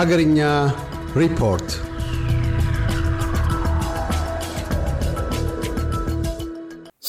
ሀገርኛ ሪፖርት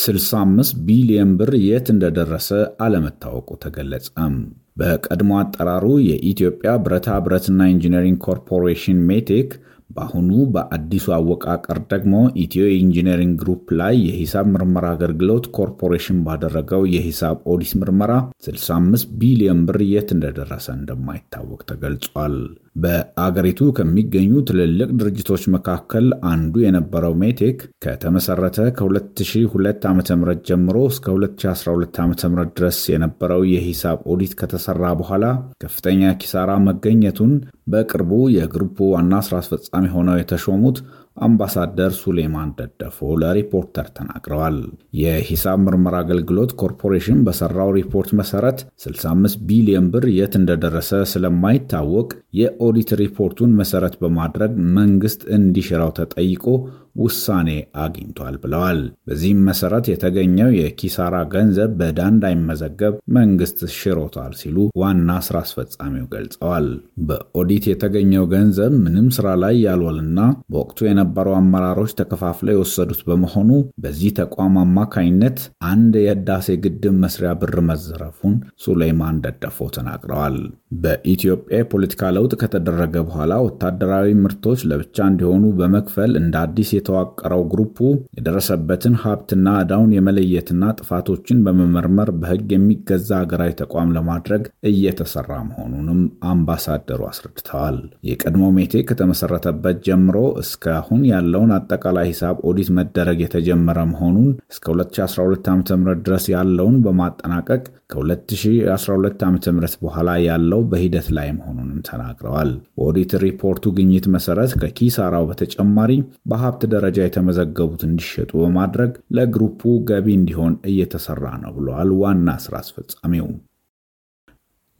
ስልሳ አምስት ቢሊየን ብር የት እንደደረሰ አለመታወቁ ተገለጸም። በቀድሞ አጠራሩ የኢትዮጵያ ብረታ ብረትና ኢንጂነሪንግ ኮርፖሬሽን ሜቴክ በአሁኑ በአዲሱ አወቃቀር ደግሞ ኢትዮ ኢንጂነሪንግ ግሩፕ ላይ የሂሳብ ምርመራ አገልግሎት ኮርፖሬሽን ባደረገው የሂሳብ ኦዲት ምርመራ 65 ቢሊዮን ብር የት እንደደረሰ እንደማይታወቅ ተገልጿል። በአገሪቱ ከሚገኙ ትልልቅ ድርጅቶች መካከል አንዱ የነበረው ሜቴክ ከተመሰረተ ከ2002 ዓ ም ጀምሮ እስከ 2012 ዓ ም ድረስ የነበረው የሂሳብ ኦዲት ከተሰራ በኋላ ከፍተኛ ኪሳራ መገኘቱን በቅርቡ የግሩፑ ዋና ስራ አስፈጻሚ ሆነው የተሾሙት አምባሳደር ሱሌማን ደደፎ ለሪፖርተር ተናግረዋል። የሂሳብ ምርመራ አገልግሎት ኮርፖሬሽን በሰራው ሪፖርት መሰረት 65 ቢሊዮን ብር የት እንደደረሰ ስለማይታወቅ የኦዲት ሪፖርቱን መሰረት በማድረግ መንግስት እንዲሽራው ተጠይቆ ውሳኔ አግኝቷል ብለዋል። በዚህም መሰረት የተገኘው የኪሳራ ገንዘብ በዕዳ እንዳይመዘገብ መንግስት ሽሮታል ሲሉ ዋና ስራ አስፈጻሚው ገልጸዋል። በኦዲት የተገኘው ገንዘብ ምንም ስራ ላይ ያልዋልና በወቅቱ የነበሩ አመራሮች ተከፋፍለው የወሰዱት በመሆኑ በዚህ ተቋም አማካኝነት አንድ የህዳሴ ግድብ መስሪያ ብር መዘረፉን ሱሌይማን ደደፎ ተናግረዋል። በኢትዮጵያ የፖለቲካ ለውጥ ከተደረገ በኋላ ወታደራዊ ምርቶች ለብቻ እንዲሆኑ በመክፈል እንደ አዲስ የተዋቀረው ግሩፑ የደረሰበትን ሀብትና ዕዳውን የመለየትና ጥፋቶችን በመመርመር በሕግ የሚገዛ ሀገራዊ ተቋም ለማድረግ እየተሰራ መሆኑንም አምባሳደሩ አስረድተዋል። የቀድሞ ሜቴክ ከተመሰረተበት ጀምሮ እስካሁን ያለውን አጠቃላይ ሂሳብ ኦዲት መደረግ የተጀመረ መሆኑን እስከ 2012 ዓ ም ድረስ ያለውን በማጠናቀቅ ከ2012 ዓ ም በኋላ ያለው በሂደት ላይ መሆኑንም ተናግረዋል። በኦዲት ሪፖርቱ ግኝት መሰረት ከኪሳራው በተጨማሪ በሀብት ደረጃ የተመዘገቡት እንዲሸጡ በማድረግ ለግሩፑ ገቢ እንዲሆን እየተሰራ ነው ብለዋል ዋና ስራ አስፈጻሚው።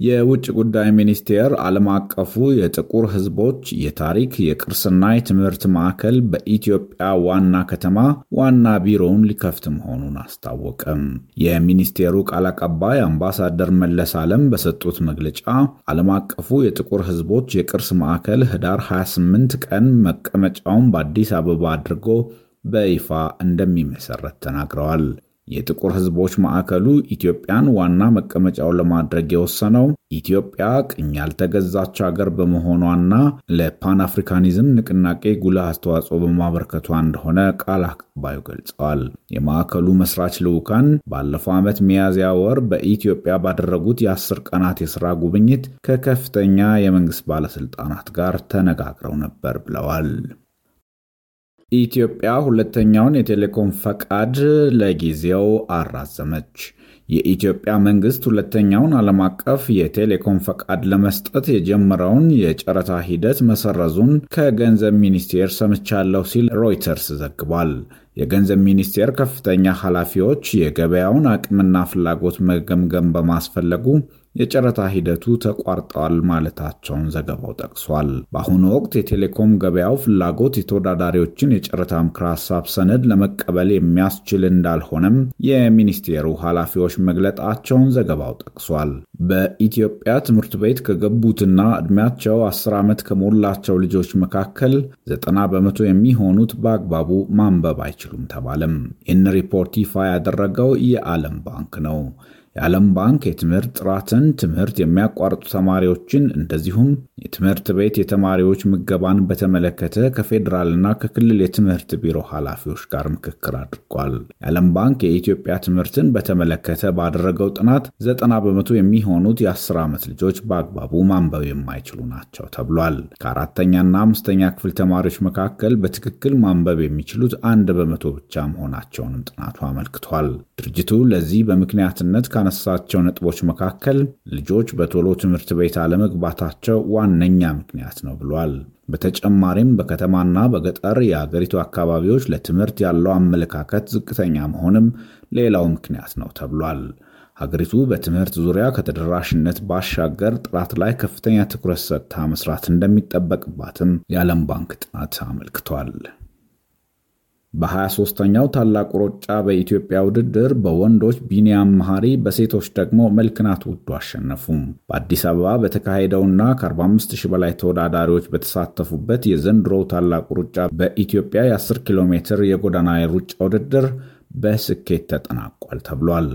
የውጭ ጉዳይ ሚኒስቴር ዓለም አቀፉ የጥቁር ሕዝቦች የታሪክ የቅርስና የትምህርት ማዕከል በኢትዮጵያ ዋና ከተማ ዋና ቢሮውን ሊከፍት መሆኑን አስታወቀም። የሚኒስቴሩ ቃል አቀባይ አምባሳደር መለስ ዓለም በሰጡት መግለጫ ዓለም አቀፉ የጥቁር ሕዝቦች የቅርስ ማዕከል ህዳር 28 ቀን መቀመጫውን በአዲስ አበባ አድርጎ በይፋ እንደሚመሰረት ተናግረዋል። የጥቁር ህዝቦች ማዕከሉ ኢትዮጵያን ዋና መቀመጫውን ለማድረግ የወሰነው ኢትዮጵያ ቅኝ ያልተገዛች ሀገር በመሆኗና ለፓን አፍሪካኒዝም ንቅናቄ ጉልህ አስተዋጽኦ በማበርከቷ እንደሆነ ቃል አቀባዩ ገልጸዋል። የማዕከሉ መስራች ልዑካን ባለፈው ዓመት ሚያዝያ ወር በኢትዮጵያ ባደረጉት የአስር ቀናት የሥራ ጉብኝት ከከፍተኛ የመንግሥት ባለሥልጣናት ጋር ተነጋግረው ነበር ብለዋል። ኢትዮጵያ ሁለተኛውን የቴሌኮም ፈቃድ ለጊዜው አራዘመች። የኢትዮጵያ መንግስት ሁለተኛውን ዓለም አቀፍ የቴሌኮም ፈቃድ ለመስጠት የጀመረውን የጨረታ ሂደት መሰረዙን ከገንዘብ ሚኒስቴር ሰምቻለሁ ሲል ሮይተርስ ዘግቧል። የገንዘብ ሚኒስቴር ከፍተኛ ኃላፊዎች የገበያውን አቅምና ፍላጎት መገምገም በማስፈለጉ የጨረታ ሂደቱ ተቋርጠዋል ማለታቸውን ዘገባው ጠቅሷል። በአሁኑ ወቅት የቴሌኮም ገበያው ፍላጎት የተወዳዳሪዎችን የጨረታ ምክረ ሀሳብ ሰነድ ለመቀበል የሚያስችል እንዳልሆነም የሚኒስቴሩ ኃላፊዎች መግለጣቸውን ዘገባው ጠቅሷል። በኢትዮጵያ ትምህርት ቤት ከገቡትና ዕድሜያቸው 10 ዓመት ከሞላቸው ልጆች መካከል 90 በመቶ የሚሆኑት በአግባቡ ማንበብ አይችሉም ተባለም። ይህን ሪፖርት ይፋ ያደረገው የዓለም ባንክ ነው። የዓለም ባንክ የትምህርት ጥራትን፣ ትምህርት የሚያቋርጡ ተማሪዎችን እንደዚሁም የትምህርት ቤት የተማሪዎች ምገባን በተመለከተ ከፌዴራልና ከክልል የትምህርት ቢሮ ኃላፊዎች ጋር ምክክር አድርጓል። የዓለም ባንክ የኢትዮጵያ ትምህርትን በተመለከተ ባደረገው ጥናት ዘጠና በመቶ የሚሆኑት የአስር ዓመት ልጆች በአግባቡ ማንበብ የማይችሉ ናቸው ተብሏል። ከአራተኛና አምስተኛ ክፍል ተማሪዎች መካከል በትክክል ማንበብ የሚችሉት አንድ በመቶ ብቻ መሆናቸውንም ጥናቱ አመልክቷል። ድርጅቱ ለዚህ በምክንያትነት ካነሳቸው ነጥቦች መካከል ልጆች በቶሎ ትምህርት ቤት አለመግባታቸው ዋነኛ ምክንያት ነው ብሏል። በተጨማሪም በከተማና በገጠር የአገሪቱ አካባቢዎች ለትምህርት ያለው አመለካከት ዝቅተኛ መሆንም ሌላው ምክንያት ነው ተብሏል። ሀገሪቱ በትምህርት ዙሪያ ከተደራሽነት ባሻገር ጥራት ላይ ከፍተኛ ትኩረት ሰጥታ መስራት እንደሚጠበቅባትም የዓለም ባንክ ጥናት አመልክቷል። በ23ኛው ታላቁ ሩጫ በኢትዮጵያ ውድድር በወንዶች ቢኒያም መሐሪ፣ በሴቶች ደግሞ መልክናት ውዱ አሸነፉም። በአዲስ አበባ በተካሄደውና ከ45000 በላይ ተወዳዳሪዎች በተሳተፉበት የዘንድሮው ታላቁ ሩጫ በኢትዮጵያ የ10 ኪሎ ሜትር የጎዳና የሩጫ ውድድር በስኬት ተጠናቋል ተብሏል።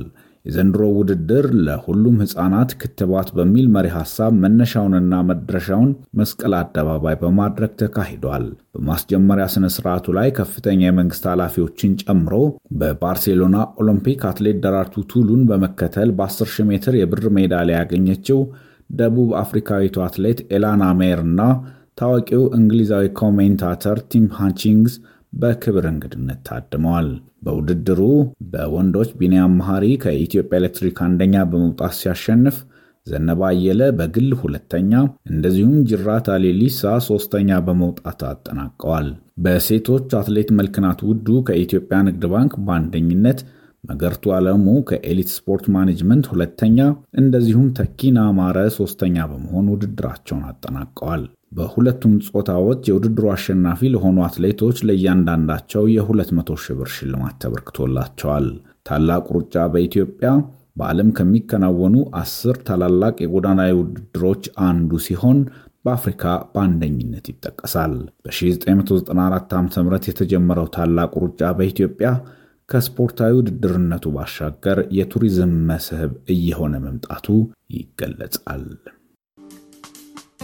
የዘንድሮ ውድድር ለሁሉም ሕፃናት ክትባት በሚል መሪ ሐሳብ መነሻውንና መድረሻውን መስቀል አደባባይ በማድረግ ተካሂዷል። በማስጀመሪያ ሥነ ሥርዓቱ ላይ ከፍተኛ የመንግሥት ኃላፊዎችን ጨምሮ በባርሴሎና ኦሎምፒክ አትሌት ደራርቱ ቱሉን በመከተል በ10 ሺህ ሜትር የብር ሜዳሊያ ያገኘችው ደቡብ አፍሪካዊቱ አትሌት ኤላና ሜየር እና ታዋቂው እንግሊዛዊ commentator ቲም ሃቺንግስ በክብር እንግድነት ታድመዋል። በውድድሩ በወንዶች ቢንያም መሐሪ ከኢትዮጵያ ኤሌክትሪክ አንደኛ በመውጣት ሲያሸንፍ ዘነባ አየለ በግል ሁለተኛ፣ እንደዚሁም ጅራታ ሌሊሳ ሶስተኛ በመውጣት አጠናቀዋል። በሴቶች አትሌት መልክናት ውዱ ከኢትዮጵያ ንግድ ባንክ በአንደኝነት መገርቱ ዓለሙ ከኤሊት ስፖርት ማኔጅመንት ሁለተኛ፣ እንደዚሁም ተኪና አማረ ሶስተኛ በመሆን ውድድራቸውን አጠናቀዋል። በሁለቱም ጾታዎች የውድድሩ አሸናፊ ለሆኑ አትሌቶች ለእያንዳንዳቸው የ200 ሺህ ብር ሽልማት ተበርክቶላቸዋል። ታላቁ ሩጫ በኢትዮጵያ በዓለም ከሚከናወኑ አስር ታላላቅ የጎዳና ውድድሮች አንዱ ሲሆን በአፍሪካ በአንደኝነት ይጠቀሳል። በ1994 ዓ ም የተጀመረው ታላቁ ሩጫ በኢትዮጵያ ከስፖርታዊ ውድድርነቱ ባሻገር የቱሪዝም መስህብ እየሆነ መምጣቱ ይገለጻል።